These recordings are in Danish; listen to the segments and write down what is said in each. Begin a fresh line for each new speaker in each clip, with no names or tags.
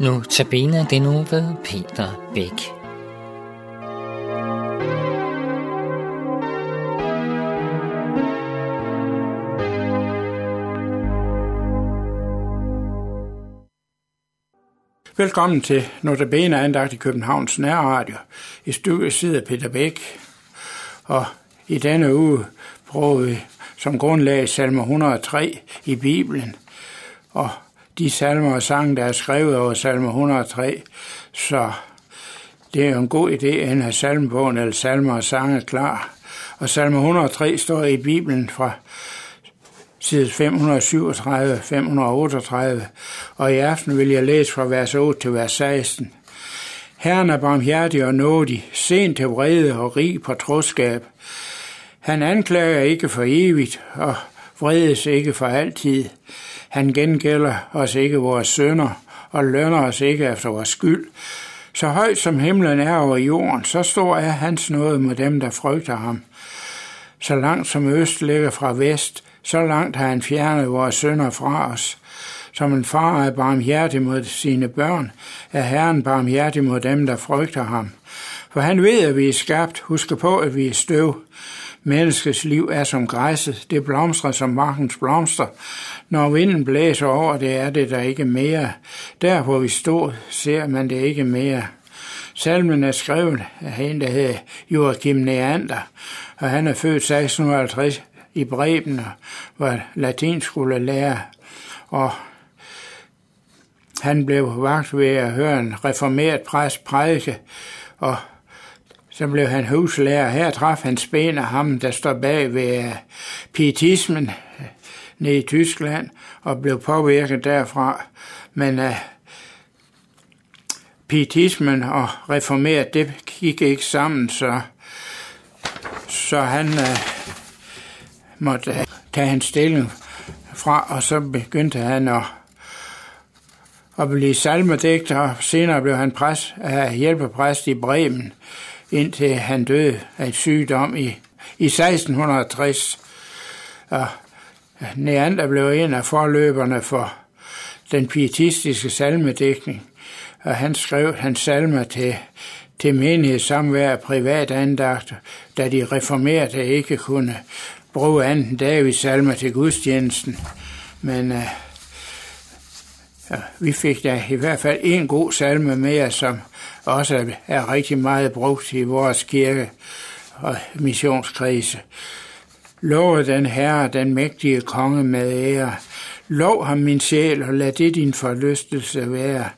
Nu tabiner det nu ved Peter Bæk.
Velkommen til Notabene andagt i Københavns Nærradio. I studiet sidder Peter Bæk, og i denne uge prøver vi som grundlag salme 103 i Bibelen. Og de salmer og sange, der er skrevet over salme 103, så det er jo en god idé at have salmebogen eller salmer og sange klar. Og salme 103 står i Bibelen fra side 537, 538, og i aften vil jeg læse fra vers 8 til vers 16. Herren er barmhjertig og nådig, sent til vrede og rig på troskab. Han anklager ikke for evigt og vredes ikke for altid. Han gengælder os ikke vores sønder og lønner os ikke efter vores skyld. Så højt som himlen er over jorden, så stor er hans nåde mod dem, der frygter ham. Så langt som øst ligger fra vest, så langt har han fjernet vores sønder fra os. Som en far er barmhjertig mod sine børn, er Herren barmhjertig mod dem, der frygter ham. For han ved, at vi er skabt. Husk på, at vi er støv. Menneskets liv er som græsset. Det blomstrer som markens blomster. Når vinden blæser over det, er det der ikke mere. Der, hvor vi stod, ser man det ikke mere. Salmen er skrevet af en, der hedder Joachim Neander, og han er født 1650 i Breben og var latinskolelærer. Og han blev vagt ved at høre en reformeret præst prædike, og så blev han huslærer. Her traf han spæn af ham, der står bag ved øh, pietismen nede i Tyskland, og blev påvirket derfra. Men uh, pietismen og reformeret, det gik ikke sammen, så, så han uh, måtte uh, tage hans stilling fra, og så begyndte han at, at blive salmedægter, og senere blev han præst, uh, hjælpepræst i Bremen, indtil han døde af sygdom i, i 1660. Og Neander blev en af forløberne for den pietistiske salmedækning, og han skrev hans salmer til, til menighedssamvær og privatandagter, da de reformerede ikke kunne bruge anden Davids salmer til gudstjenesten. Men uh, ja, vi fik da i hvert fald en god salme mere, som også er rigtig meget brugt i vores kirke og missionskrise. Lov den Herre, den mægtige konge med ære. Lov ham min sjæl, og lad det din forlystelse være.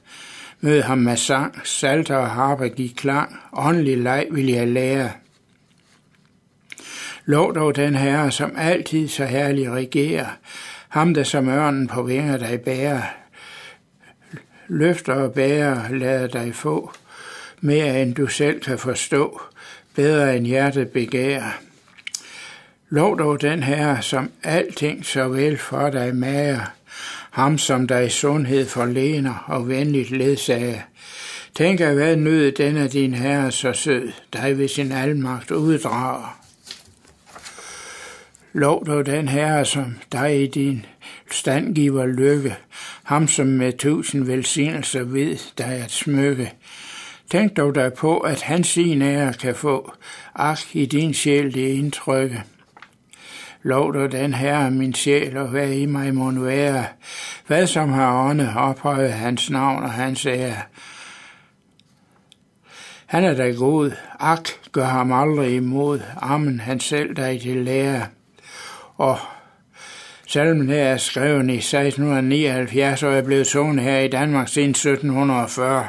Mød ham med sang, salter og harpe gik klang. Åndelig leg vil jeg lære. Lov dog den Herre, som altid så herlig regerer. Ham, der som ørnen på vinger dig bærer. Løfter og bærer, lader dig få. Mere end du selv kan forstå. Bedre end hjertet begærer. Lov dog den her, som alting så vel for dig mager, ham som dig sundhed forlener og venligt ledsager. Tænk at hvad nød den af din herre så sød, dig ved sin almagt uddrager. Lov dog den herre, som dig i din stand giver lykke, ham som med tusind velsignelser ved dig at smykke. Tænk dog der på, at han sin ære kan få, ak i din sjæl det indtrykke. Lov dig den her, min sjæl, og hvad i mig må være, hvad som har ånde ophøjet hans navn og hans ære. Han er da god, ak, gør ham aldrig imod, amen, han selv dig til lære. Og salmen her er skrevet i 1679, og er blevet sunget her i Danmark siden 1740.